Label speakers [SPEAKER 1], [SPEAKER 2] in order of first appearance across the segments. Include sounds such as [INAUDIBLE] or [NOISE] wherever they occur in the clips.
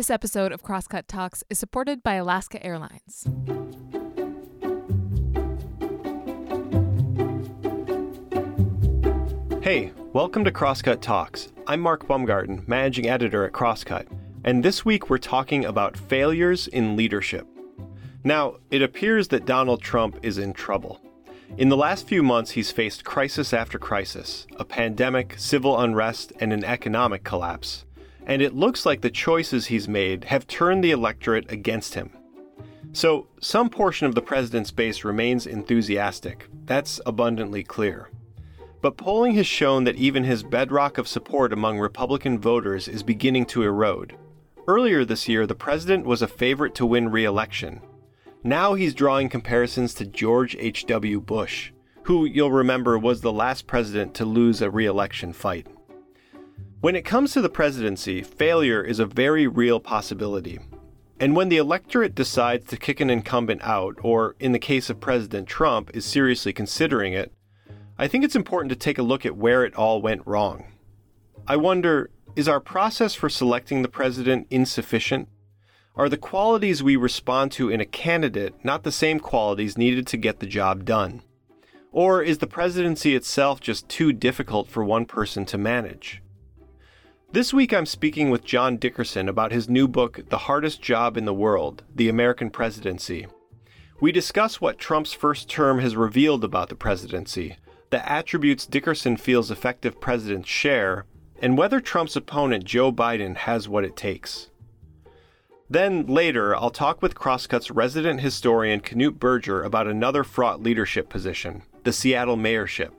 [SPEAKER 1] This episode of Crosscut Talks is supported by Alaska Airlines.
[SPEAKER 2] Hey, welcome to Crosscut Talks. I'm Mark Baumgarten, managing editor at Crosscut, and this week we're talking about failures in leadership. Now, it appears that Donald Trump is in trouble. In the last few months, he's faced crisis after crisis a pandemic, civil unrest, and an economic collapse. And it looks like the choices he's made have turned the electorate against him. So, some portion of the president's base remains enthusiastic. That's abundantly clear. But polling has shown that even his bedrock of support among Republican voters is beginning to erode. Earlier this year, the president was a favorite to win re election. Now he's drawing comparisons to George H.W. Bush, who you'll remember was the last president to lose a re election fight. When it comes to the presidency, failure is a very real possibility. And when the electorate decides to kick an incumbent out, or in the case of President Trump, is seriously considering it, I think it's important to take a look at where it all went wrong. I wonder is our process for selecting the president insufficient? Are the qualities we respond to in a candidate not the same qualities needed to get the job done? Or is the presidency itself just too difficult for one person to manage? This week I'm speaking with John Dickerson about his new book, The Hardest Job in the World The American Presidency. We discuss what Trump's first term has revealed about the presidency, the attributes Dickerson feels effective presidents share, and whether Trump's opponent Joe Biden has what it takes. Then later, I'll talk with Crosscut's resident historian Knute Berger about another fraught leadership position, the Seattle mayorship.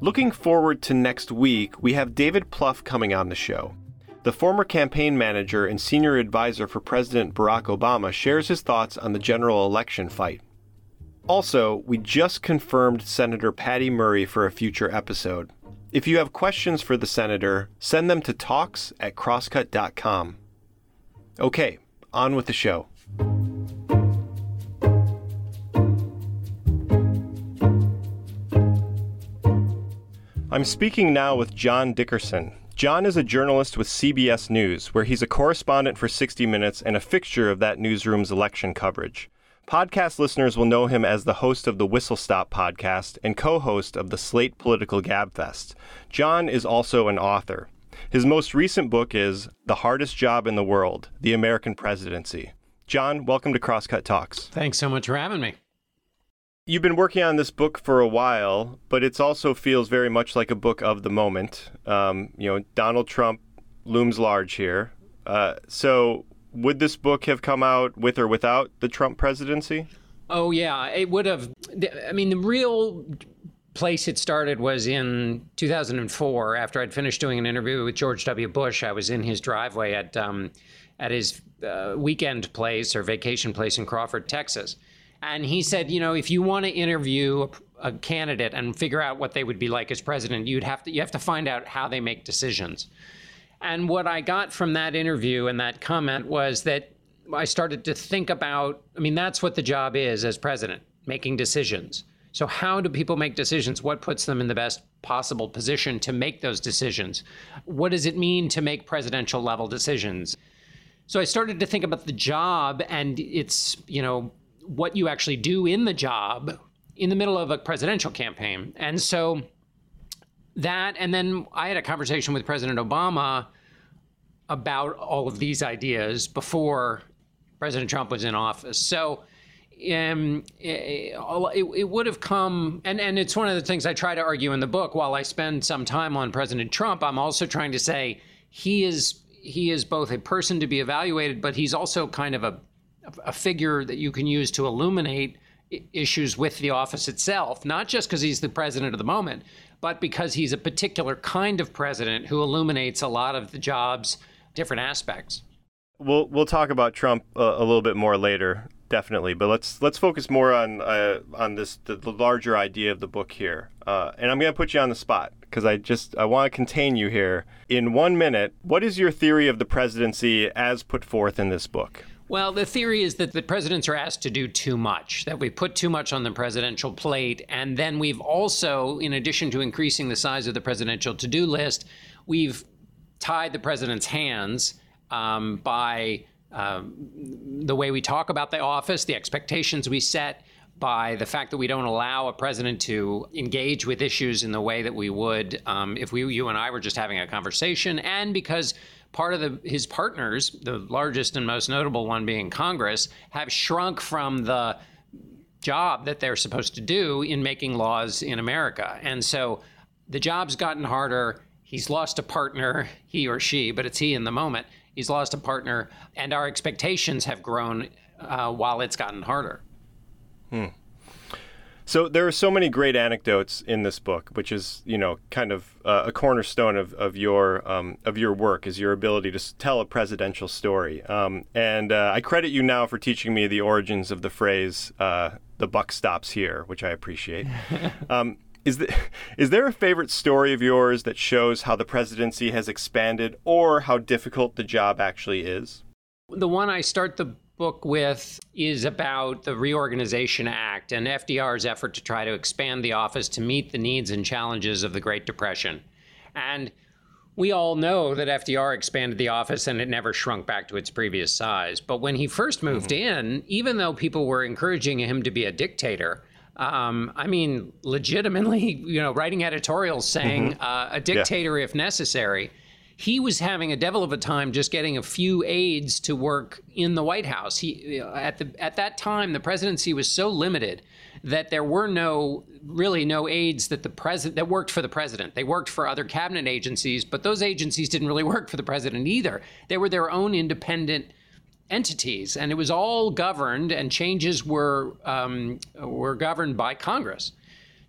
[SPEAKER 2] Looking forward to next week, we have David Plouffe coming on the show. The former campaign manager and senior advisor for President Barack Obama shares his thoughts on the general election fight. Also, we just confirmed Senator Patty Murray for a future episode. If you have questions for the senator, send them to talks at crosscut.com. Okay, on with the show. I'm speaking now with John Dickerson. John is a journalist with CBS News, where he's a correspondent for 60 Minutes and a fixture of that newsroom's election coverage. Podcast listeners will know him as the host of the Whistle Stop podcast and co host of the Slate Political Gabfest. John is also an author. His most recent book is The Hardest Job in the World The American Presidency. John, welcome to Crosscut Talks.
[SPEAKER 3] Thanks so much for having me.
[SPEAKER 2] You've been working on this book for a while, but it also feels very much like a book of the moment. Um, you know, Donald Trump looms large here. Uh, so, would this book have come out with or without the Trump presidency?
[SPEAKER 3] Oh, yeah, it would have. I mean, the real place it started was in 2004 after I'd finished doing an interview with George W. Bush. I was in his driveway at, um, at his uh, weekend place or vacation place in Crawford, Texas. And he said, you know, if you want to interview a, a candidate and figure out what they would be like as president, you'd have to you have to find out how they make decisions. And what I got from that interview and that comment was that I started to think about I mean, that's what the job is as president, making decisions. So, how do people make decisions? What puts them in the best possible position to make those decisions? What does it mean to make presidential level decisions? So, I started to think about the job and it's, you know, what you actually do in the job in the middle of a presidential campaign. And so, that, and then I had a conversation with President Obama about all of these ideas before President Trump was in office. So um, it, it, would have come, and, and it's one of the things I try to argue in the book. While I spend some time on President Trump, I'm also trying to say he is he is both a person to be evaluated, but he's also kind of a a figure that you can use to illuminate issues with the office itself, not just because he's the president of the moment, but because he's a particular kind of president who illuminates a lot of the job's different aspects.
[SPEAKER 2] We'll we'll talk about Trump a, a little bit more later, definitely. But let's let's focus more on uh, on this the, the, larger idea of the book here. Uh, and I'm going to put you on the spot because I just I want to contain you here in one minute. What is your theory of the presidency as put forth in this book?
[SPEAKER 3] Well, the theory is that the presidents are asked to do too much, that we put too much on the presidential plate. And then we've also, in addition to increasing the size of the presidential to do list, we've tied the president's hands um, by um, the way we talk about the office, the expectations we set, by the fact that we don't allow a president to engage with issues in the way that we would um, if we, you and I were just having a conversation, and because part of the, his partners, the largest and most notable one being Congress, have shrunk from the job that they're supposed to do in making laws in America. And so the job's gotten harder. He's lost a partner, he or she, but it's he in the moment. He's lost a partner, and our expectations have grown uh, while it's gotten harder.
[SPEAKER 2] Hmm. So there are so many great anecdotes in this book, which is you know kind of uh, a cornerstone of, of your um, of your work is your ability to tell a presidential story. Um, and uh, I credit you now for teaching me the origins of the phrase uh, "the buck stops here," which I appreciate. [LAUGHS] um, is, the, is there a favorite story of yours that shows how the presidency has expanded or how difficult the job actually is?
[SPEAKER 3] The one I start the book with is about the Reorganization Act and FDR's effort to try to expand the office to meet the needs and challenges of the Great Depression. And we all know that FDR expanded the office and it never shrunk back to its previous size. But when he first moved mm-hmm. in, even though people were encouraging him to be a dictator, um, I mean, legitimately, [LAUGHS] you know, writing editorials saying mm-hmm. uh, a dictator yeah. if necessary he was having a devil of a time just getting a few aides to work in the White House. He at the at that time the presidency was so limited that there were no really no aides that the president that worked for the president. They worked for other cabinet agencies, but those agencies didn't really work for the president either. They were their own independent entities, and it was all governed, and changes were um, were governed by Congress.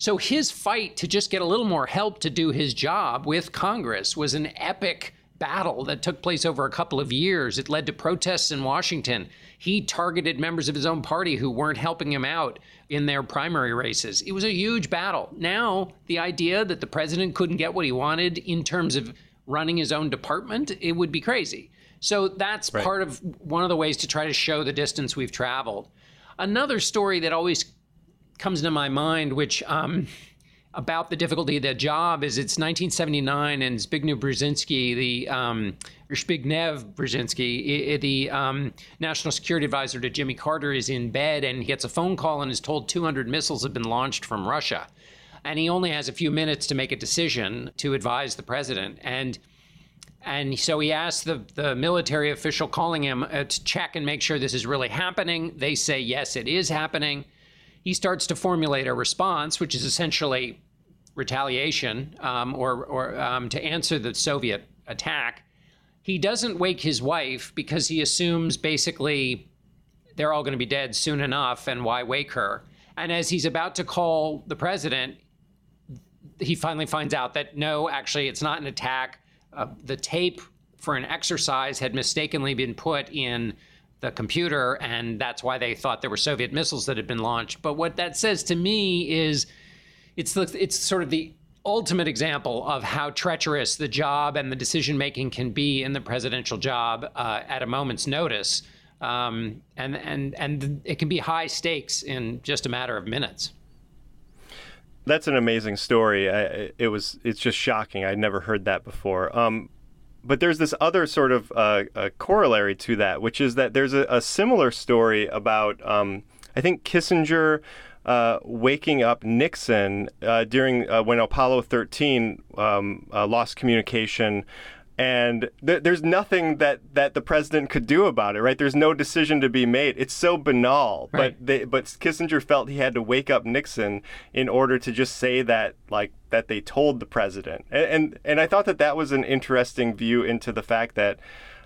[SPEAKER 3] So his fight to just get a little more help to do his job with Congress was an epic battle that took place over a couple of years. It led to protests in Washington. He targeted members of his own party who weren't helping him out in their primary races. It was a huge battle. Now, the idea that the president couldn't get what he wanted in terms of running his own department, it would be crazy. So that's right. part of one of the ways to try to show the distance we've traveled. Another story that always comes to my mind, which um, about the difficulty of the job is it's 1979 and Zbigniew Brzezinski, the um, Zbigniew Brzezinski, the um, national security advisor to Jimmy Carter, is in bed and he gets a phone call and is told 200 missiles have been launched from Russia, and he only has a few minutes to make a decision to advise the president and. And so he asked the, the military official calling him uh, to check and make sure this is really happening. They say, yes, it is happening he starts to formulate a response, which is essentially retaliation um, or, or um, to answer the Soviet attack. He doesn't wake his wife because he assumes basically they're all going to be dead soon enough, and why wake her? And as he's about to call the president, he finally finds out that no, actually, it's not an attack. Uh, the tape for an exercise had mistakenly been put in the computer, and that's why they thought there were Soviet missiles that had been launched. But what that says to me is it's the, it's sort of the ultimate example of how treacherous the job and the decision making can be in the presidential job uh, at a moment's notice. Um, and and and it can be high stakes in just a matter of minutes.
[SPEAKER 2] That's an amazing story. I, it was. It's just shocking. I'd never heard that before. Um, but there's this other sort of uh, corollary to that, which is that there's a, a similar story about, um, I think, Kissinger uh, waking up Nixon uh, during uh, when Apollo 13 um, uh, lost communication and th- there's nothing that, that the president could do about it, right? There's no decision to be made. It's so banal, right. but they, but Kissinger felt he had to wake up Nixon in order to just say that like that they told the president, and and, and I thought that that was an interesting view into the fact that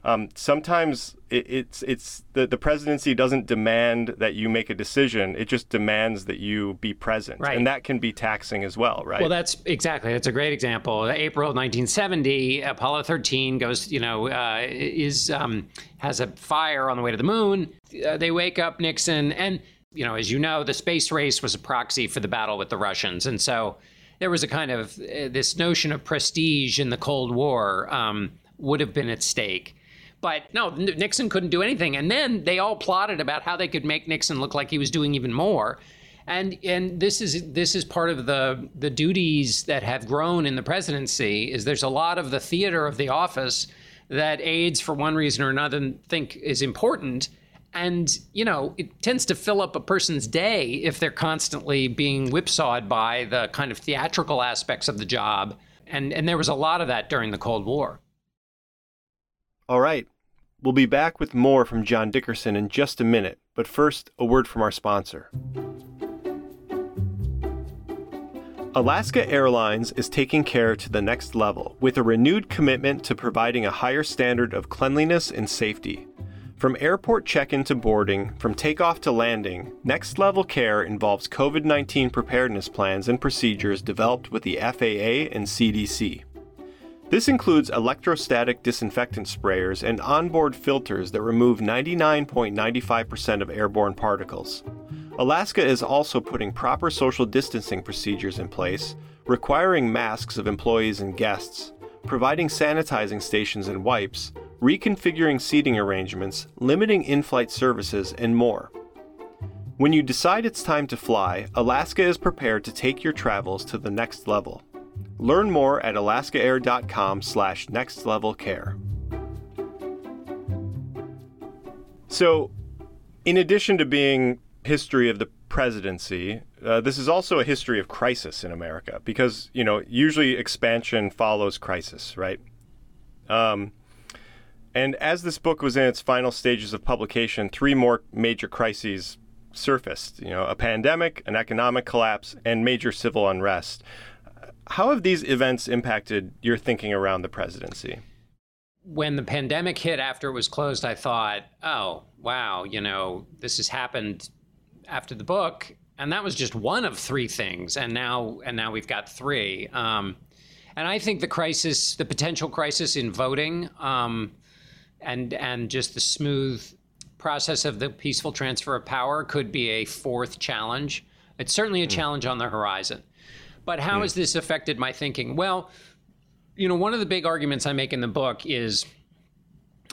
[SPEAKER 2] um, sometimes it, it's it's the, the presidency doesn't demand that you make a decision; it just demands that you be present,
[SPEAKER 3] right.
[SPEAKER 2] and that can be taxing as well, right?
[SPEAKER 3] Well, that's exactly that's a great example. April 1970, Apollo 13 goes, you know, uh, is um, has a fire on the way to the moon. Uh, they wake up Nixon, and you know, as you know, the space race was a proxy for the battle with the Russians, and so there was a kind of uh, this notion of prestige in the Cold War um, would have been at stake. But no, Nixon couldn't do anything. And then they all plotted about how they could make Nixon look like he was doing even more. And and this is this is part of the the duties that have grown in the presidency is there's a lot of the theater of the office that aides, for one reason or another, think is important. And, you know, it tends to fill up a person's day if they're constantly being whipsawed by the kind of theatrical aspects of the job. And, and there was a lot of that during the Cold War.
[SPEAKER 2] All right. We'll be back with more from John Dickerson in just a minute, but first, a word from our sponsor. Alaska Airlines is taking care to the next level with a renewed commitment to providing a higher standard of cleanliness and safety. From airport check in to boarding, from takeoff to landing, next level care involves COVID 19 preparedness plans and procedures developed with the FAA and CDC. This includes electrostatic disinfectant sprayers and onboard filters that remove 99.95% of airborne particles. Alaska is also putting proper social distancing procedures in place, requiring masks of employees and guests, providing sanitizing stations and wipes, reconfiguring seating arrangements, limiting in flight services, and more. When you decide it's time to fly, Alaska is prepared to take your travels to the next level. Learn more at alaskaair.com slash nextlevelcare. So, in addition to being history of the presidency, uh, this is also a history of crisis in America because, you know, usually expansion follows crisis, right? Um, and as this book was in its final stages of publication, three more major crises surfaced, you know, a pandemic, an economic collapse, and major civil unrest. How have these events impacted your thinking around the presidency?
[SPEAKER 3] When the pandemic hit after it was closed, I thought, oh, wow, you know, this has happened after the book. And that was just one of three things. And now, and now we've got three. Um, and I think the crisis, the potential crisis in voting, um, and and just the smooth process of the peaceful transfer of power could be a fourth challenge. It's certainly a mm. challenge on the horizon. But how mm. has this affected my thinking? Well, you know, one of the big arguments I make in the book is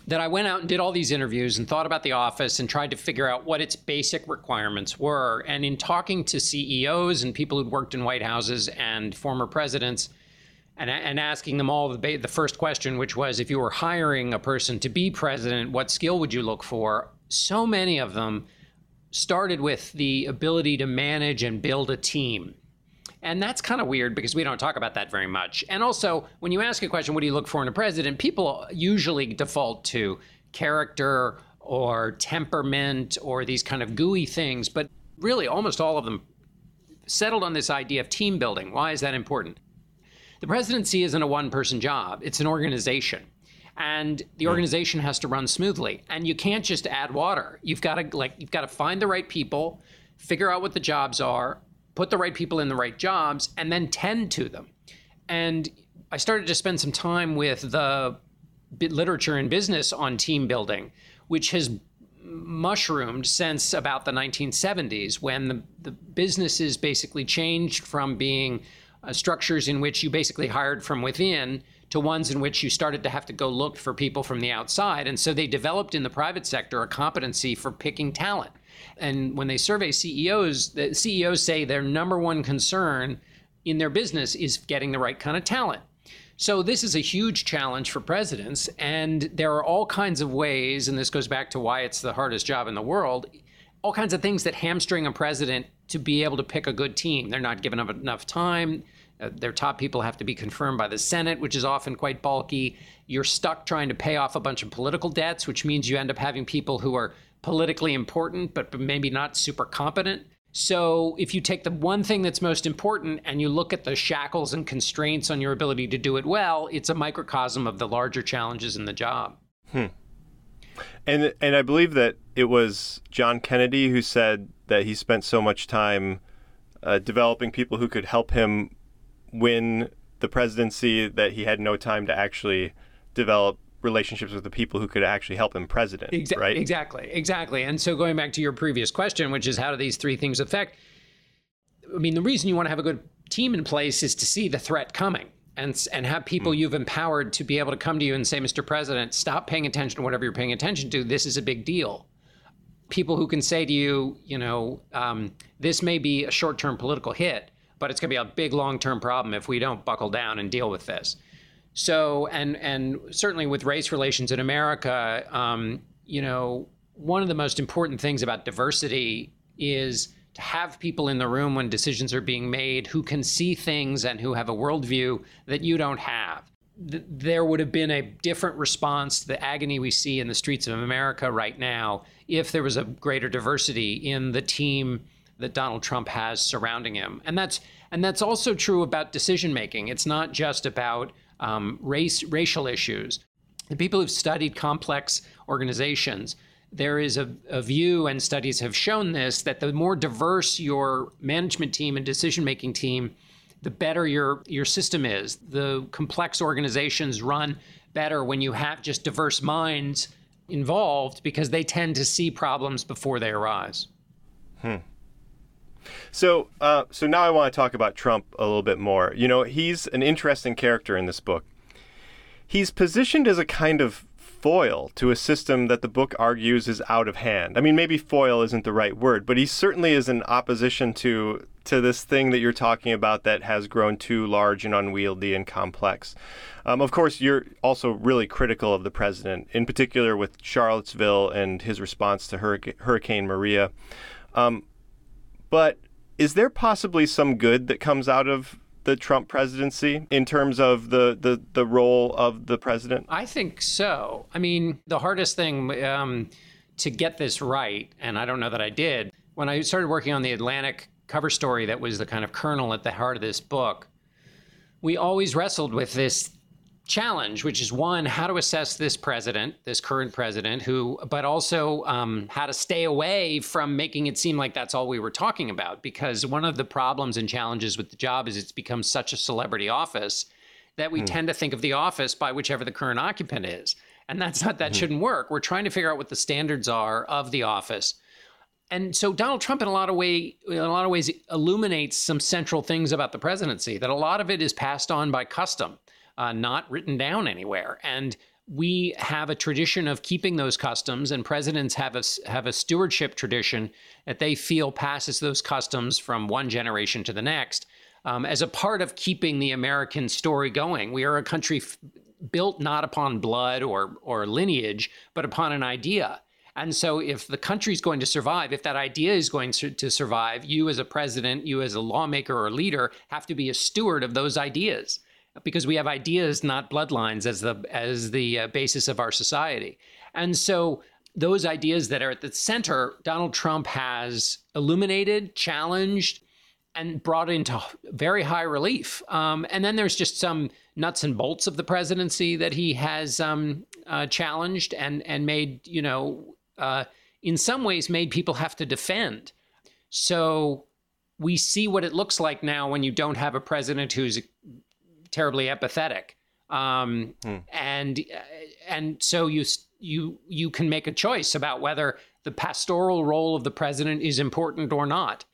[SPEAKER 3] that I went out and did all these interviews and thought about the office and tried to figure out what its basic requirements were. And in talking to CEOs and people who'd worked in White Houses and former presidents, and, and asking them all the, the first question, which was if you were hiring a person to be president, what skill would you look for? So many of them started with the ability to manage and build a team. And that's kind of weird because we don't talk about that very much. And also, when you ask a question, what do you look for in a president? People usually default to character or temperament or these kind of gooey things. But really, almost all of them settled on this idea of team building. Why is that important? The presidency isn't a one person job, it's an organization. And the hmm. organization has to run smoothly. And you can't just add water. You've got to like you've got to find the right people, figure out what the jobs are, put the right people in the right jobs, and then tend to them. And I started to spend some time with the literature and business on team building, which has mushroomed since about the 1970s when the, the businesses basically changed from being uh, structures in which you basically hired from within to ones in which you started to have to go look for people from the outside. And so they developed in the private sector a competency for picking talent. And when they survey CEOs, the CEOs say their number one concern in their business is getting the right kind of talent. So this is a huge challenge for presidents, and there are all kinds of ways, and this goes back to why it's the hardest job in the world, all kinds of things that hamstring a president to be able to pick a good team. They're not given enough time. Uh, their top people have to be confirmed by the Senate, which is often quite bulky. You're stuck trying to pay off a bunch of political debts, which means you end up having people who are politically important, but maybe not super competent. So, if you take the one thing that's most important and you look at the shackles and constraints on your ability to do it well, it's a microcosm of the larger challenges in the job.
[SPEAKER 2] Hmm. And and I believe that it was John Kennedy who said that he spent so much time uh, developing people who could help him win the presidency that he had no time to actually develop relationships with the people who could actually help him president Exa- right
[SPEAKER 3] exactly exactly and so going back to your previous question which is how do these three things affect i mean the reason you want to have a good team in place is to see the threat coming and and have people mm. you've empowered to be able to come to you and say mr president stop paying attention to whatever you're paying attention to this is a big deal people who can say to you you know um, this may be a short-term political hit but it's going to be a big long term problem if we don't buckle down and deal with this. So, and and certainly with race relations in America, um, you know, one of the most important things about diversity is to have people in the room when decisions are being made who can see things and who have a worldview that you don't have. there would have been a different response to the agony we see in the streets of America right now if there was a greater diversity in the team that Donald Trump has surrounding him. And that's and that's also true about decision making. It's not just about um, race racial issues. The people who've studied complex organizations there is a, a, view, and studies have shown this, that the more diverse your management team and decision making team, the better your, your system is. The complex organizations run better when you have just diverse minds involved because they tend to see problems before they arise.
[SPEAKER 2] Hmm. So, uh, so now I want to talk about Trump a little bit more. You know, he's an interesting character in this book. He's positioned as a kind of foil to a system that the book argues is out of hand. I mean, maybe foil isn't the right word, but he certainly is in opposition to to this thing that you're talking about that has grown too large and unwieldy and complex. Um, of course, you're also really critical of the president, in particular with Charlottesville and his response to Hurricane, Hurricane Maria. Um, but is there possibly some good that comes out of the Trump presidency in terms of the, the, the role of the president?
[SPEAKER 3] I think so. I mean, the hardest thing um, to get this right, and I don't know that I did, when I started working on the Atlantic cover story that was the kind of kernel at the heart of this book, we always wrestled with this challenge, which is one, how to assess this president, this current president, who, but also um, how to stay away from making it seem like that's all we were talking about. Because one of the problems and challenges with the job is it's become such a celebrity office that we mm. tend to think of the office by whichever the current occupant is. And that's not, that mm-hmm. shouldn't work. We're trying to figure out what the standards are of the office. And so Donald Trump, in a lot of way, in a lot of ways, illuminates some central things about the presidency. That a lot of it is passed on by custom uh, not written down anywhere. And we have a tradition of keeping those customs, and presidents have a have a stewardship tradition that they feel passes those customs from one generation to the next um, as a part of keeping the American story going. We are a country f- built not upon blood or or lineage, but upon an idea. And so, if the country is going to survive, if that idea is going to, to survive, you as a president, you as a lawmaker or leader, have to be a steward of those ideas because we have ideas, not bloodlines, as the as the uh, basis of our society. And so those ideas that are at the center, Donald Trump has illuminated, challenged, and brought into very high relief. Um, and then there's just some nuts and bolts of the presidency that he has um, uh, challenged and and made you know uh, in some ways made people have to defend. So we see what it looks like now when you don't have a president who's terribly empathetic. Um, hmm. And and so you you you can make a choice about whether the pastoral role of the president is important or not.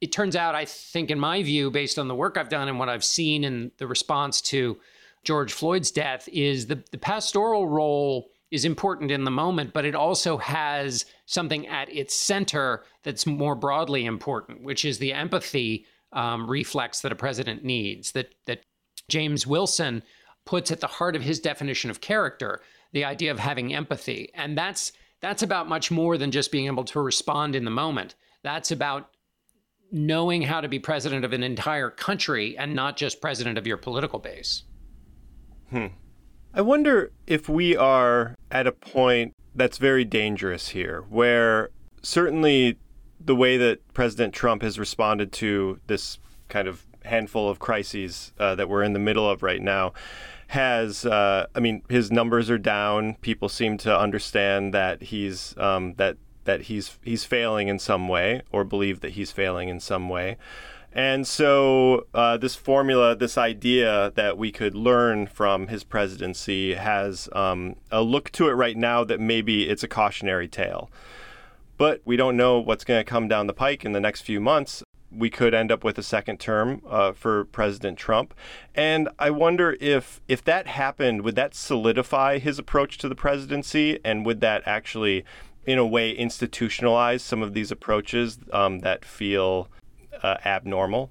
[SPEAKER 3] It turns out, I think, in my view, based on the work I've done and what I've seen in the response to George Floyd's death, is the, the pastoral role is important in the moment, but it also has something at its center that's more broadly important, which is the empathy um, reflex that a president needs. That that James Wilson puts at the heart of his definition of character the idea of having empathy. And that's that's about much more than just being able to respond in the moment. That's about knowing how to be president of an entire country and not just president of your political base.
[SPEAKER 2] Hmm. I wonder if we are at a point that's very dangerous here, where certainly the way that President Trump has responded to this kind of handful of crises uh, that we're in the middle of right now has uh, I mean his numbers are down. People seem to understand that he's um, that that he's he's failing in some way or believe that he's failing in some way. And so uh, this formula, this idea that we could learn from his presidency has um, a look to it right now that maybe it's a cautionary tale. But we don't know what's going to come down the pike in the next few months we could end up with a second term uh, for President Trump. And I wonder if if that happened, would that solidify his approach to the presidency, and would that actually, in a way, institutionalize some of these approaches um, that feel uh, abnormal?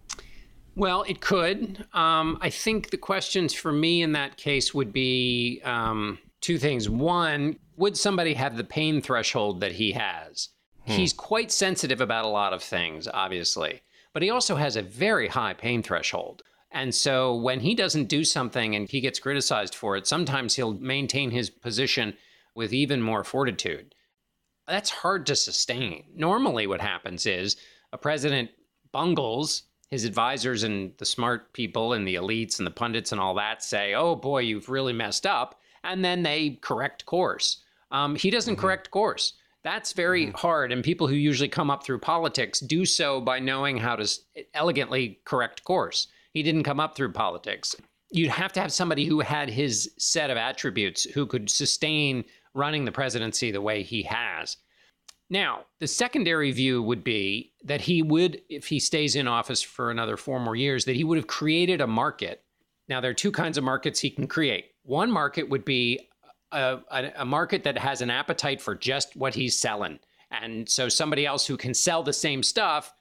[SPEAKER 3] Well, it could. Um, I think the questions for me in that case would be um, two things. One, would somebody have the pain threshold that he has? Hmm. He's quite sensitive about a lot of things, obviously, but he also has a very high pain threshold. And so when he doesn't do something and he gets criticized for it, sometimes he'll maintain his position with even more fortitude. That's hard to sustain. Normally, what happens is a president bungles his advisors and the smart people and the elites and the pundits and all that say, oh boy, you've really messed up. And then they correct course. Um, he doesn't mm-hmm. correct course. That's very mm-hmm. hard. And people who usually come up through politics do so by knowing how to elegantly correct course. He didn't come up through politics. You'd have to have somebody who had his set of attributes who could sustain running the presidency the way he has. Now, the secondary view would be that he would, if he stays in office for another four more years, that he would have created a market. Now, there are two kinds of markets he can create. One market would be a, a market that has an appetite for just what he's selling. And so somebody else who can sell the same stuff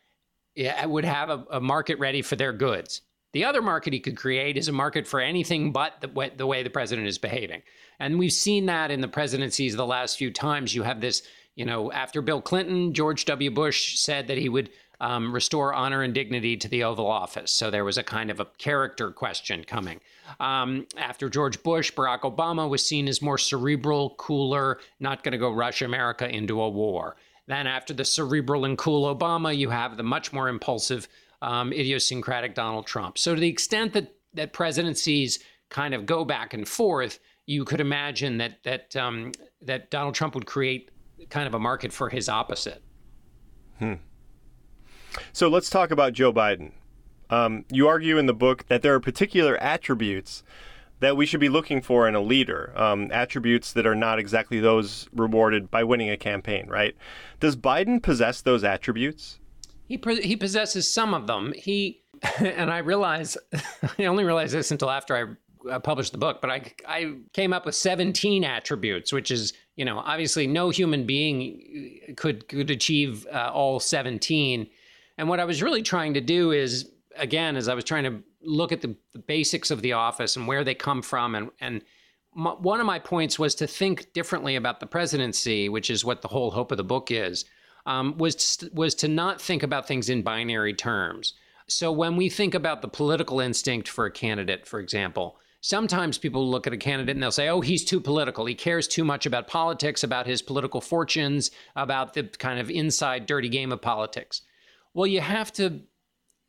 [SPEAKER 3] would have a, a market ready for their goods. The other market he could create is a market for anything but the way, the way the president is behaving. And we've seen that in the presidencies the last few times. You have this you know, after Bill Clinton, George W. Bush said that he would um, restore honor and dignity to the Oval Office. So there was a kind of a character question coming. Um, after George Bush, Barack Obama was seen as more cerebral, cooler, not going to go rush America into a war. Then, after the cerebral and cool Obama, you have the much more impulsive, um, idiosyncratic Donald Trump. So, to the extent that that presidencies kind of go back and forth, you could imagine that that um, that Donald Trump would create kind of a market for his opposite.
[SPEAKER 2] Hmm. So let's talk about Joe Biden. Um, you argue in the book that there are particular attributes that we should be looking for in a leader, um, attributes that are not exactly those rewarded by winning a campaign, right? Does Biden possess those attributes?
[SPEAKER 3] He, he possesses some of them. He, [LAUGHS] and I realize, [LAUGHS] I only realized this until after I uh, published the book, but I, I came up with 17 attributes, which is, you know, obviously no human being could, could achieve uh, all 17. And what I was really trying to do is, again, as I was trying to look at the, the basics of the office and where they come from. And, and one of my points was to think differently about the presidency, which is what the whole hope of the book is, um, was, to, was to not think about things in binary terms. So when we think about the political instinct for a candidate, for example, sometimes people look at a candidate and they'll say, oh, he's too political. He cares too much about politics, about his political fortunes, about the kind of inside dirty game of politics. Well, you have to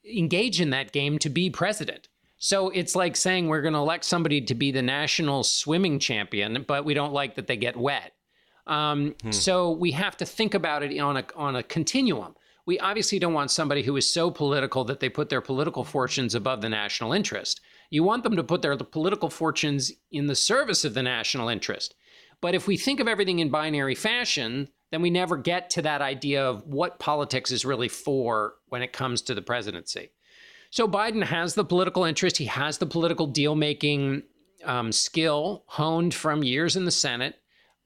[SPEAKER 3] engage in that game to be president. So it's like saying we're going to elect somebody to be the national swimming champion, but we don't like that they get wet. Um, hmm. So we have to think about it on a on a continuum. We obviously don't want somebody who is so political that they put their political fortunes above the national interest. You want them to put their political fortunes in the service of the national interest. But if we think of everything in binary fashion, then we never get to that idea of what politics is really for when it comes to the presidency. So Biden has the political interest, he has the political deal making um, skill honed from years in the Senate.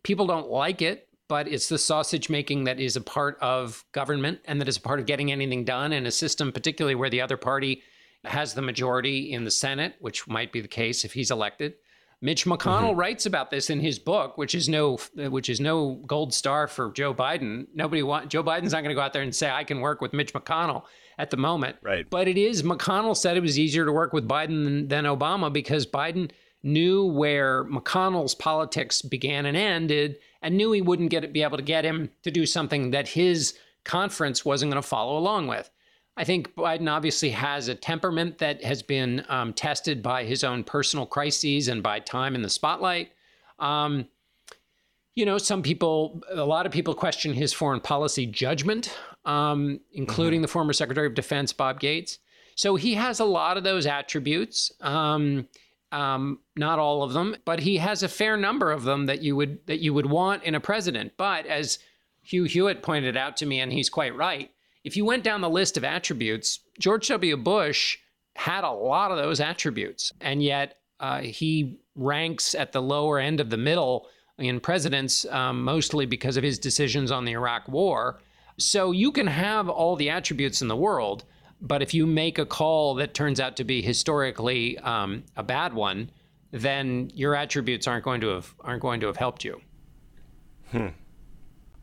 [SPEAKER 3] People don't like it, but it's the sausage making that is a part of government and that is a part of getting anything done in a system, particularly where the other party has the majority in the Senate, which might be the case if he's elected. Mitch McConnell mm-hmm. writes about this in his book, which is no which is no gold star for Joe Biden. Nobody want Joe Biden's not going to go out there and say I can work with Mitch McConnell at the moment.
[SPEAKER 2] Right.
[SPEAKER 3] But it is McConnell said it was easier to work with Biden than, than Obama because Biden knew where McConnell's politics began and ended, and knew he wouldn't get be able to get him to do something that his conference wasn't going to follow along with. I think Biden obviously has a temperament that has been um, tested by his own personal crises and by time in the spotlight. Um, you know, some people, a lot of people question his foreign policy judgment, um, including mm-hmm. the former Secretary of Defense, Bob Gates. So he has a lot of those attributes. Um, um, not all of them, but he has a fair number of them that you would that you would want in a president. But as Hugh Hewitt pointed out to me, and he's quite right, if you went down the list of attributes, George W. Bush had a lot of those attributes, and yet uh, he ranks at the lower end of the middle in presidents, um, mostly because of his decisions on the Iraq War. So you can have all the attributes in the world, But if you make a call that turns out to be historically um, a bad one, then your attributes aren't going to have aren't going to have helped you.
[SPEAKER 2] Hmm.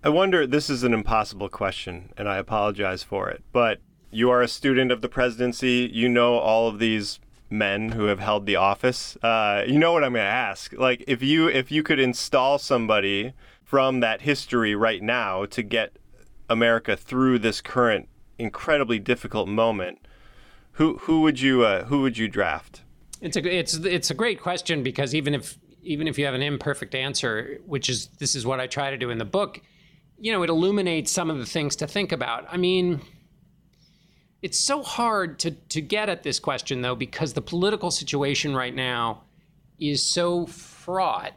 [SPEAKER 2] I wonder. This is an impossible question, and I apologize for it. But you are a student of the presidency. You know all of these men who have held the office. Uh, you know what I'm going to ask. Like, if you if you could install somebody from that history right now to get America through this current incredibly difficult moment, who who would you uh, who would you draft?
[SPEAKER 3] It's a it's it's a great question because even if even if you have an imperfect answer, which is this is what I try to do in the book, you know, it illuminates some of the things to think about. I mean, it's so hard to to get at this question though because the political situation right now is so fraught.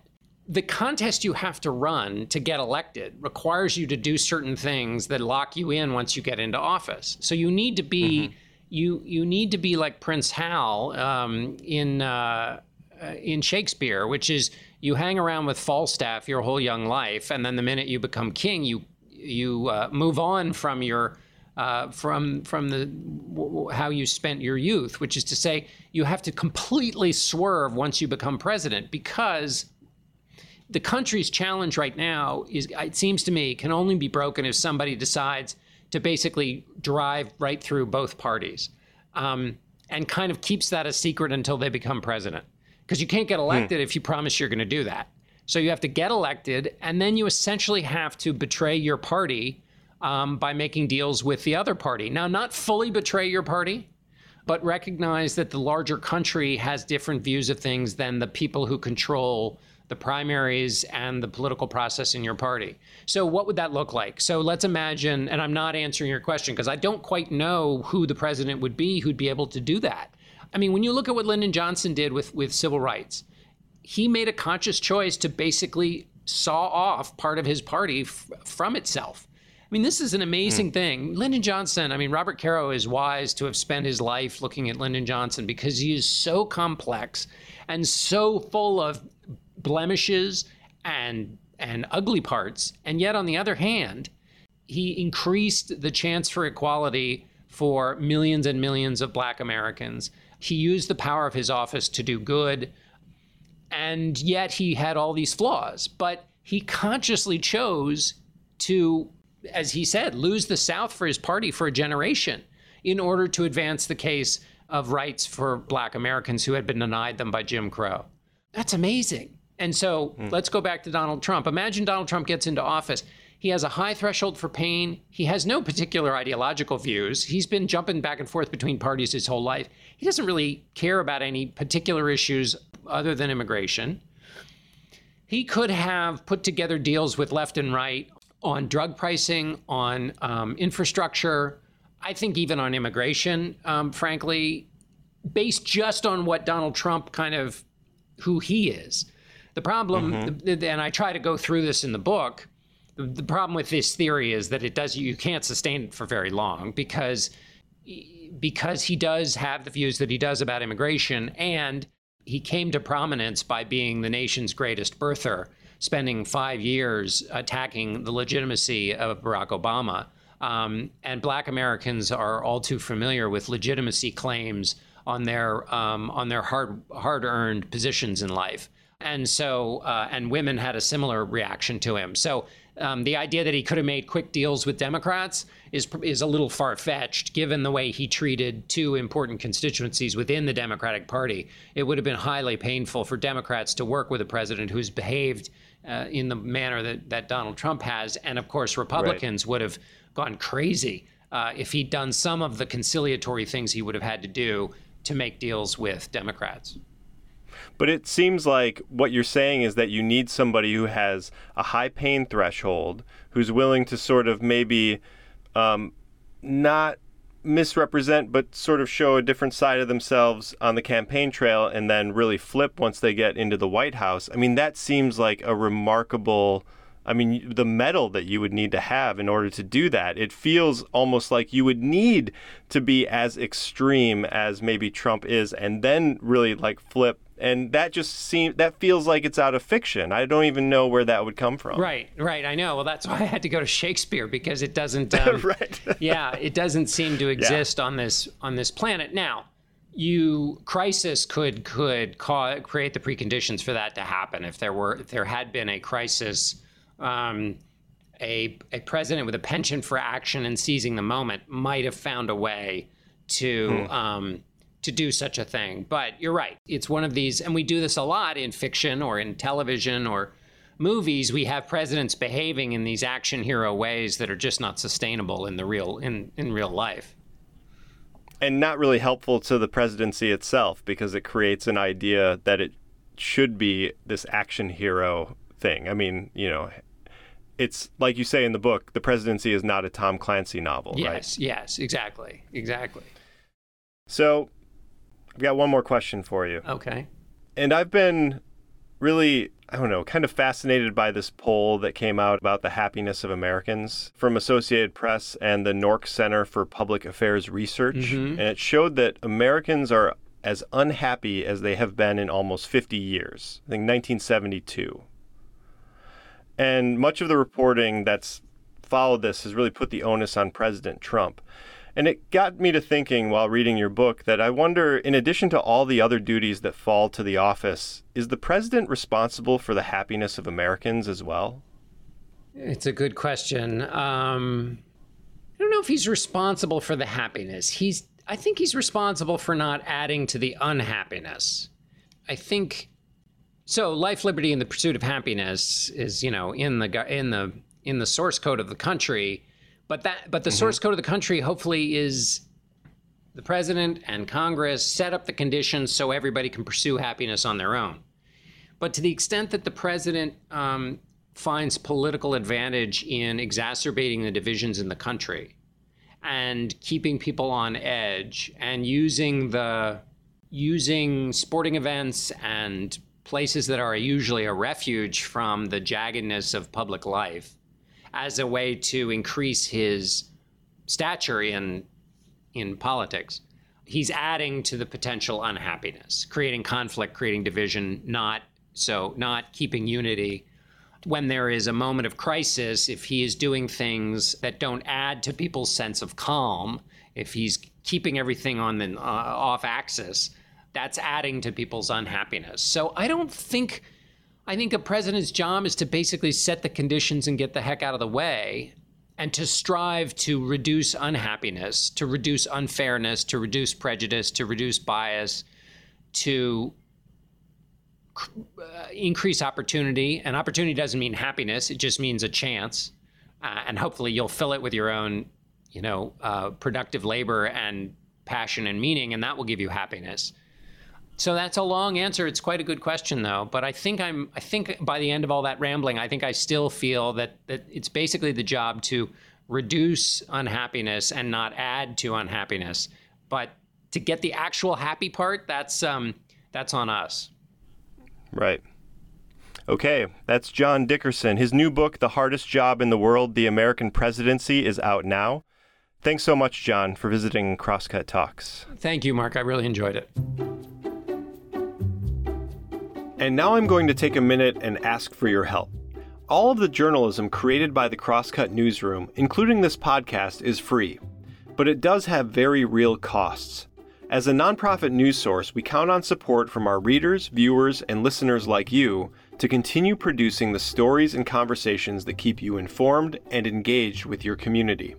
[SPEAKER 3] The contest you have to run to get elected requires you to do certain things that lock you in once you get into office. So you need to be mm-hmm. you you need to be like Prince Hal um, in uh, uh, in Shakespeare, which is you hang around with Falstaff your whole young life, and then the minute you become king, you you uh, move on from your uh, from from the w- how you spent your youth, which is to say, you have to completely swerve once you become president because the country's challenge right now is it seems to me can only be broken if somebody decides to basically drive right through both parties um, and kind of keeps that a secret until they become president because you can't get hmm. elected hmm. if you promise you're going to do that. So you have to get elected, and then you essentially have to betray your party um, by making deals with the other party. Now, not fully betray your party, but recognize that the larger country has different views of things than the people who control the primaries and the political process in your party. So, what would that look like? So, let's imagine, and I'm not answering your question because I don't quite know who the president would be who'd be able to do that. I mean, when you look at what Lyndon Johnson did with, with civil rights, he made a conscious choice to basically saw off part of his party f- from itself. I mean, this is an amazing mm. thing. Lyndon Johnson, I mean, Robert Caro is wise to have spent his life looking at Lyndon Johnson because he is so complex and so full of blemishes and and ugly parts. And yet on the other hand, he increased the chance for equality for millions and millions of black Americans. He used the power of his office to do good, and yet he had all these flaws. But he consciously chose to, as he said, lose the South for his party for a generation in order to advance the case of rights for black Americans who had been denied them by Jim Crow. That's amazing. And so mm. let's go back to Donald Trump. Imagine Donald Trump gets into office. He has a high threshold for pain. He has no particular ideological views. He's been jumping back and forth between parties his whole life. He doesn't really care about any particular issues other than immigration. He could have put together deals with left and right on drug pricing, on um, infrastructure, I think even on immigration, um, frankly, based just on what Donald Trump kind of who he is. The problem, mm-hmm. and I try to go through this in the book, the problem with this theory is that it does you can't sustain it for very long because because he does have the views that he does about immigration and he came to prominence by being the nation's greatest birther spending five years attacking the legitimacy of barack obama. Um, and black americans are all too familiar with legitimacy claims on their um, on their hard hard earned positions in life. And so uh, and women had a similar reaction to him. So um, the idea that he could have made quick deals with Democrats is is a little far fetched, given the way he treated two important constituencies within the Democratic Party. It would have been highly painful for Democrats to work with a president who's behaved uh, in the manner that, that Donald Trump has, and of course, Republicans right. would have gone crazy uh, if he'd done some of the conciliatory things he would have had to do to make deals with Democrats.
[SPEAKER 2] But it seems like what you're saying is that you need somebody who has a high pain threshold, who's willing to sort of maybe um, not misrepresent, but sort of show a different side of themselves on the campaign trail and then really flip once they get into the White House. I mean, that seems like a remarkable. I mean, the mettle that you would need to have in order to do that. It feels almost like you would need to be as extreme as maybe Trump is and then really like flip and that just seems that feels like it's out of fiction. I don't even know where that would come from.
[SPEAKER 3] Right, right. I know. Well, that's why I had to go to Shakespeare because it doesn't. [LAUGHS] Um,
[SPEAKER 2] right.
[SPEAKER 3] yeah, it doesn't seem to exist yeah. on this on this planet now. You crisis could could create the preconditions for that to happen if there were if there had been a crisis. Um, a, a president with a penchant for action and seizing the moment might have found a way to hmm. um, to do such a thing. But you're right. It's one of these, and we do this a lot in fiction or in television or movies. We have presidents behaving in these action hero ways that are just not sustainable in the real in, in real life.
[SPEAKER 2] And not really helpful to the presidency itself because it creates an idea that it should be this action hero thing. I mean, you know, it's like you say in the book, the presidency is not a Tom Clancy novel,
[SPEAKER 3] yes,
[SPEAKER 2] right?
[SPEAKER 3] Yes, yes, exactly. Exactly.
[SPEAKER 2] So I've got one more question for you.
[SPEAKER 3] Okay.
[SPEAKER 2] And I've been really, I don't know, kind of fascinated by this poll that came out about the happiness of Americans from Associated Press and the NORC Center for Public Affairs Research. Mm-hmm. And it showed that Americans are as unhappy as they have been in almost 50 years, I think 1972. And much of the reporting that's followed this has really put the onus on President Trump. And it got me to thinking while reading your book that I wonder, in addition to all the other duties that fall to the office, is the president responsible for the happiness of Americans as well?
[SPEAKER 3] It's a good question. Um, I don't know if he's responsible for the happiness. He's, I think he's responsible for not adding to the unhappiness. I think so. Life, liberty, and the pursuit of happiness is, you know, in the in the in the source code of the country but that but the mm-hmm. source code of the country hopefully is the president and Congress set up the conditions so everybody can pursue happiness on their own. But to the extent that the president um, finds political advantage in exacerbating the divisions in the country and keeping people on edge and using the using sporting events and places that are usually a refuge from the jaggedness of public life as a way to increase his stature in in politics. He's adding to the potential unhappiness, creating conflict, creating division, not so not keeping unity. When there is a moment of crisis, if he is doing things that don't add to people's sense of calm, if he's keeping everything on the uh, off axis, that's adding to people's unhappiness. So I don't think I think a president's job is to basically set the conditions and get the heck out of the way and to strive to reduce unhappiness, to reduce unfairness, to reduce prejudice, to reduce bias, to uh, increase opportunity. And opportunity doesn't mean happiness, it just means a chance. Uh, and hopefully you'll fill it with your own, you know, uh, productive labor and passion and meaning, and that will give you happiness. So that's a long answer. It's quite a good question, though. But I think I'm. I think by the end of all that rambling, I think I still feel that that it's basically the job to reduce unhappiness and not add to unhappiness. But to get the actual happy part, that's um, that's on us.
[SPEAKER 2] Right. Okay, that's John Dickerson. His new book, The Hardest Job in the World: The American Presidency, is out now. Thanks so much, John, for visiting Crosscut Talks.
[SPEAKER 3] Thank you, Mark. I really enjoyed it.
[SPEAKER 2] And now I'm going to take a minute and ask for your help. All of the journalism created by the Crosscut Newsroom, including this podcast, is free, but it does have very real costs. As a nonprofit news source, we count on support from our readers, viewers, and listeners like you to continue producing the stories and conversations that keep you informed and engaged with your community.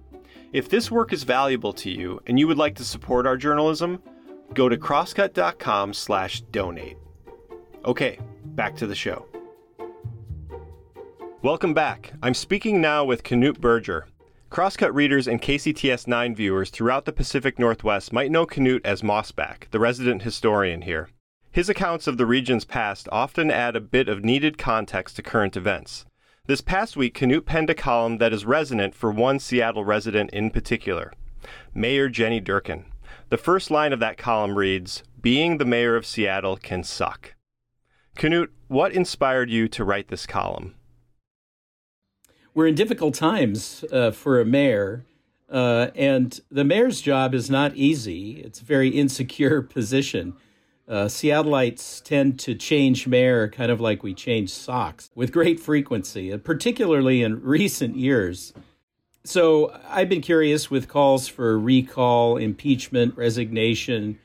[SPEAKER 2] If this work is valuable to you and you would like to support our journalism, go to crosscut.com/donate. Okay, back to the show. Welcome back. I'm speaking now with Knute Berger. Crosscut readers and KCTS 9 viewers throughout the Pacific Northwest might know Knute as Mossback, the resident historian here. His accounts of the region's past often add a bit of needed context to current events. This past week, Knute penned a column that is resonant for one Seattle resident in particular Mayor Jenny Durkan. The first line of that column reads Being the mayor of Seattle can suck. Knute, what inspired you to write this column?
[SPEAKER 4] We're in difficult times uh, for a mayor, uh, and the mayor's job is not easy. It's a very insecure [LAUGHS] position. Uh, Seattleites tend to change mayor kind of like we change socks with great frequency, particularly in [LAUGHS] recent years. So I've been curious with calls for recall, impeachment, resignation.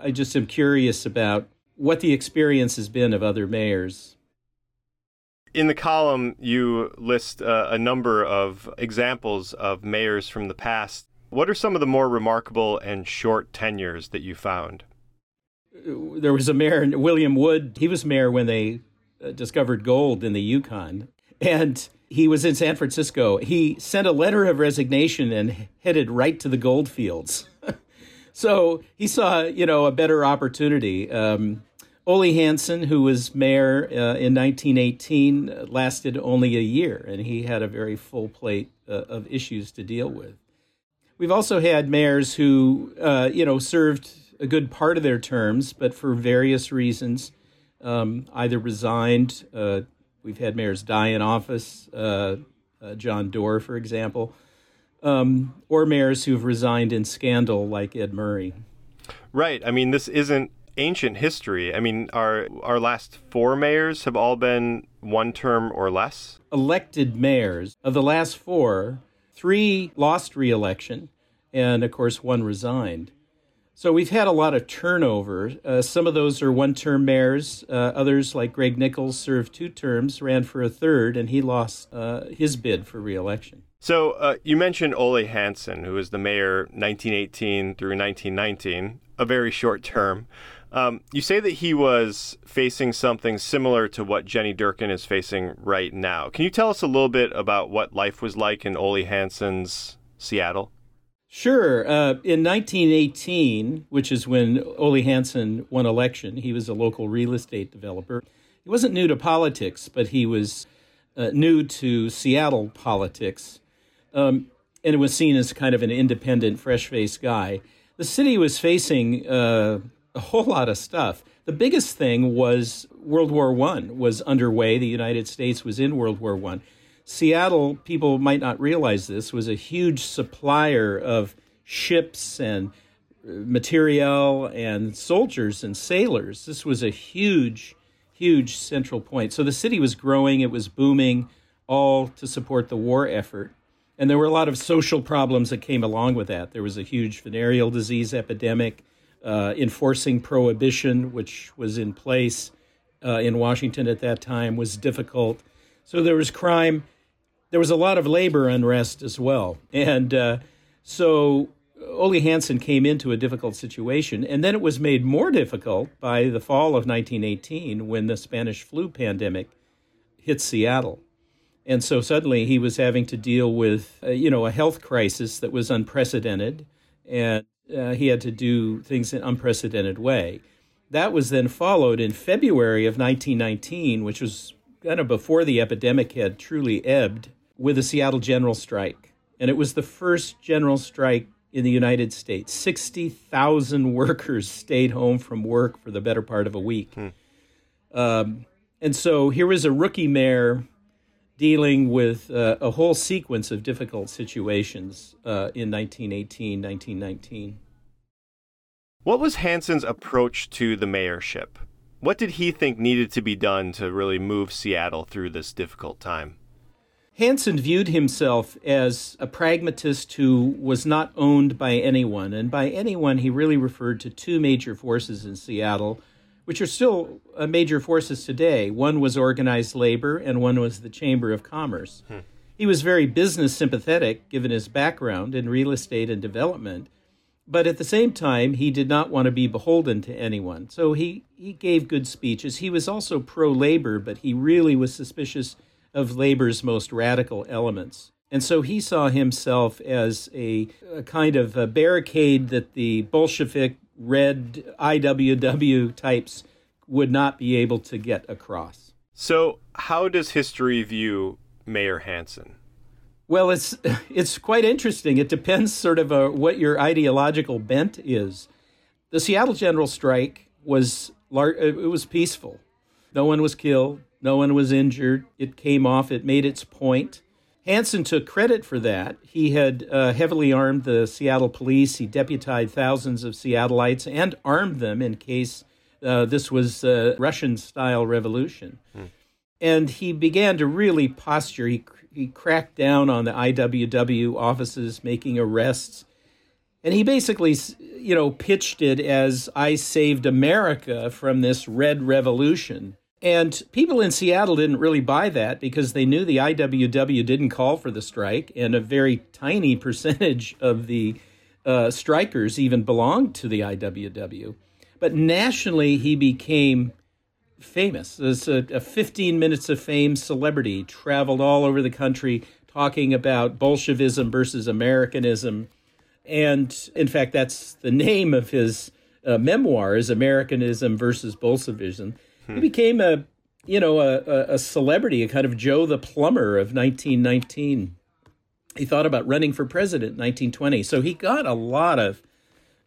[SPEAKER 4] I just am curious about what the experience has been of other mayors.
[SPEAKER 2] In the column, you list uh, a number of examples of mayors from the past. What are some of the more remarkable and short tenures that you found?
[SPEAKER 4] There was a mayor, William Wood. He was mayor when they uh, discovered gold in the Yukon. And he was in San Francisco. He sent a letter of resignation and headed right to the gold fields. [LAUGHS] so he saw, you know, a better opportunity. Um, Ole Hansen, who was mayor uh, in 1918, lasted only a year, and he had a very full plate uh, of issues to deal with. We've also had mayors who, uh, you know, served a good part of their terms, but for various reasons, um, either resigned, uh, We've had mayors die in office, uh, uh, John Dore, for example, um, or mayors who've resigned in scandal, like Ed Murray.
[SPEAKER 2] Right. I mean, this isn't ancient history. I mean, our our last four mayors have all been one term or less.
[SPEAKER 4] Elected mayors of the last four, three lost re-election, and of course one resigned. So we've had a lot of turnover. Uh, some of those are one term mayors. Uh, others, like Greg Nickels, served two terms, ran for a third, and he lost uh, his bid for reelection.
[SPEAKER 2] So uh, you mentioned Ole Hansen, who was the mayor 1918 through 1919, a very short term. Um, you say that he was facing something similar to what Jenny Durkan is facing right now. Can you tell us a little bit about what life was like in Ole Hansen's Seattle?
[SPEAKER 4] Sure. Uh, in 1918, which is when Ole Hansen won election, he was a local real estate developer. He wasn't new to politics, but he was uh, new to Seattle politics, um, and it was seen as kind of an independent, fresh-faced guy. The city was facing uh, a whole lot of stuff. The biggest thing was World War One was underway. The United States was in World War One. Seattle, people might not realize this, was a huge supplier of ships and uh, materiel and soldiers and sailors. This was a huge, huge central point. So the city was growing, it was booming, all to support the war effort. And there were a lot of social problems that came along with that. There was a huge venereal disease epidemic, uh, enforcing prohibition, which was in place uh, in Washington at that time, was difficult. So there was crime there was a lot of labor unrest as well. And uh, so Ole Hansen came into a difficult situation. And then it was made more difficult by the fall of 1918 when the Spanish flu pandemic hit Seattle. And so suddenly he was having to deal with, uh, you know, a health crisis that was unprecedented. And uh, he had to do things in an unprecedented way. That was then followed in February of 1919, which was kind of before the epidemic had truly ebbed with a Seattle general strike. And it was the first general strike in the United States. 60,000 [LAUGHS] workers stayed home from work for the better part of a week. Hmm. Um, and so here was a rookie mayor dealing with uh, a whole sequence of difficult situations uh, in 1918, 1919.
[SPEAKER 2] What was Hansen's approach to the mayorship? What did he think needed to be done to really move Seattle through this difficult time?
[SPEAKER 4] Hansen viewed himself as a pragmatist who was not owned by anyone. And by anyone, he really referred to two major forces in Seattle, which are still uh, major forces today. One was organized labor, and one was the Chamber of Commerce. Hmm. He was very business sympathetic, given his background in real estate and development. But at the same time, he did not want to be beholden to anyone. So he, he gave good speeches. He was also pro labor, but he really was suspicious of labor's most radical elements. And so he saw himself as a, a kind of a barricade that the Bolshevik red IWW types would not be able to get across.
[SPEAKER 2] So, how does history view Mayor Hansen?
[SPEAKER 4] Well, it's it's quite interesting. It depends sort of uh, what your ideological bent is. The Seattle General Strike was lar- it was peaceful. No one was killed. No one was injured. It came off, it made its point. Hansen took credit for that. He had uh, heavily armed the Seattle police. He deputized thousands of Seattleites and armed them in case Uh, this was a Russian style revolution. Hmm. And he began to really posture. He, he cracked down on the IWW offices, making arrests. And he basically, you know, pitched it as I saved America from this red revolution. And people in Seattle didn't really buy that because they knew the IWW didn't call for the strike, and a very tiny percentage of the uh, strikers even belonged to the IWW. But nationally, he became famous as a, a 15 minutes of fame celebrity, traveled all over the country talking about Bolshevism versus Americanism. And in fact, that's the name of his uh, memoir is Americanism versus Bolshevism. Hmm. He became a, you know, a, a celebrity, a kind of Joe the Plumber of 1919. He thought about running for president in 1920. So he got a lot of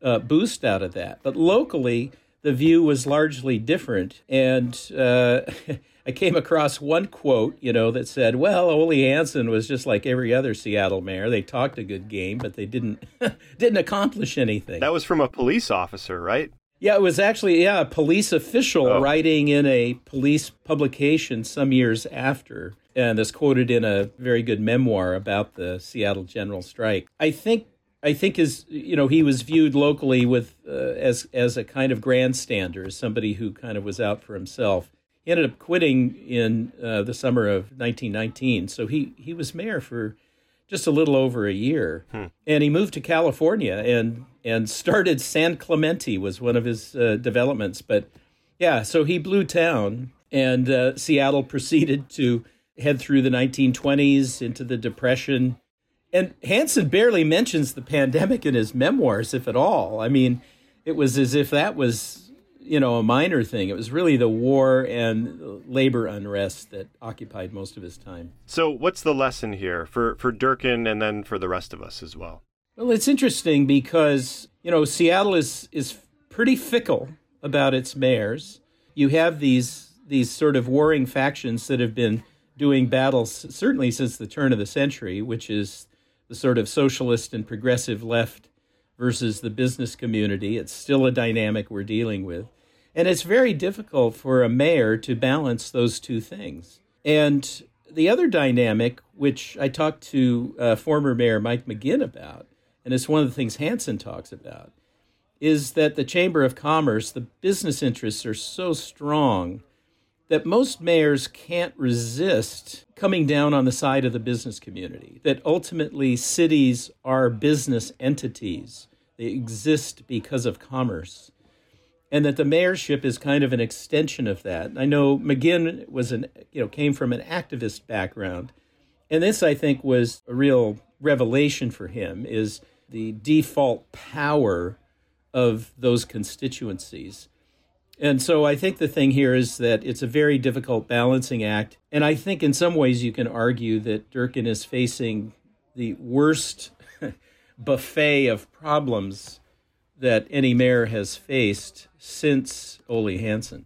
[SPEAKER 4] uh, boost out of that. But locally, the view was largely different. And uh, [LAUGHS] I came across one quote, you know, that said, "Well, Ole Hansen was just like every other Seattle mayor. They talked a good game, but they didn't [LAUGHS] didn't accomplish anything."
[SPEAKER 2] That was from a police officer, right?
[SPEAKER 4] Yeah, it was actually yeah a police official oh. writing in a police publication some years after, and that's quoted in a very good memoir about the Seattle general strike. I think I think is you know he was viewed locally with uh, as as a kind of grandstander, as somebody who kind of was out for himself. He ended up quitting in uh, the summer of 1919, so he he was mayor for just a little over a year, hmm. and he moved to California and and started San Clemente was one of his uh, developments. But yeah, so he blew town, and uh, Seattle proceeded to head through the 1920s into the Depression and Hansen barely mentions the pandemic in his memoirs, if at all. I mean, it was as if that was, you know, a minor thing. It was really the war and labor unrest that occupied most of his time.
[SPEAKER 2] So, what's the lesson here for, for Durkan and then for the rest of us as well?
[SPEAKER 4] Well, it's interesting because, you know, Seattle is, is pretty fickle about its mayors. You have these these sort of warring factions that have been doing battles certainly since the turn of the century, which is the sort of socialist and progressive left versus the business community. It's still a dynamic we're dealing with. And it's very difficult for a mayor to balance those two things. And the other dynamic, which I talked to uh, former Mayor Mike McGinn about, and it's one of the things Hansen talks about, is that the Chamber of Commerce, the business interests are so strong that most mayors can't resist coming down on the side of the business community, that ultimately cities are business entities. They exist because of commerce. And that the mayorship is kind of an extension of that. I know McGinn was an you know came from an activist background. And this I think was a real revelation for him is the default power of those constituencies and so I think the thing here is that it's a very difficult balancing act. And I think in some ways you can argue that Durkan is facing the worst [LAUGHS] buffet of problems that any mayor has faced since Ole Hansen.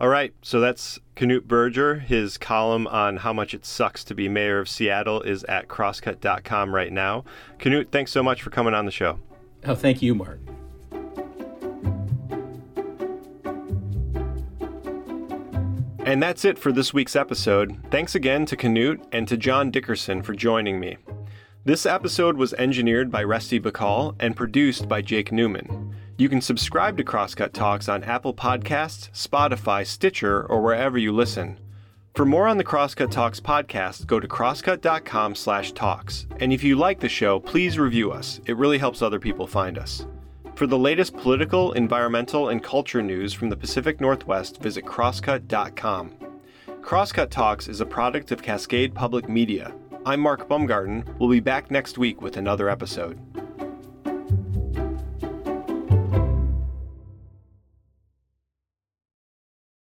[SPEAKER 2] All right, so that's Knute Berger. His column on how much it sucks to be mayor of Seattle is at crosscut.com right now. Knute, thanks so much for coming on the show.
[SPEAKER 4] Oh, thank you, Mark.
[SPEAKER 2] And that's it for this week's episode. Thanks again to Knute and to John Dickerson for joining me. This episode was engineered by Rusty Bacall and produced by Jake Newman. You can subscribe to Crosscut Talks on Apple Podcasts, Spotify, Stitcher, or wherever you listen. For more on the Crosscut Talks podcast, go to crosscut.com/talks. And if you like the show, please review us. It really helps other people find us. For the latest political, environmental, and culture news from the Pacific Northwest, visit crosscut.com. Crosscut Talks is a product of Cascade Public Media. I'm Mark Baumgarten. We'll be back next week with another episode.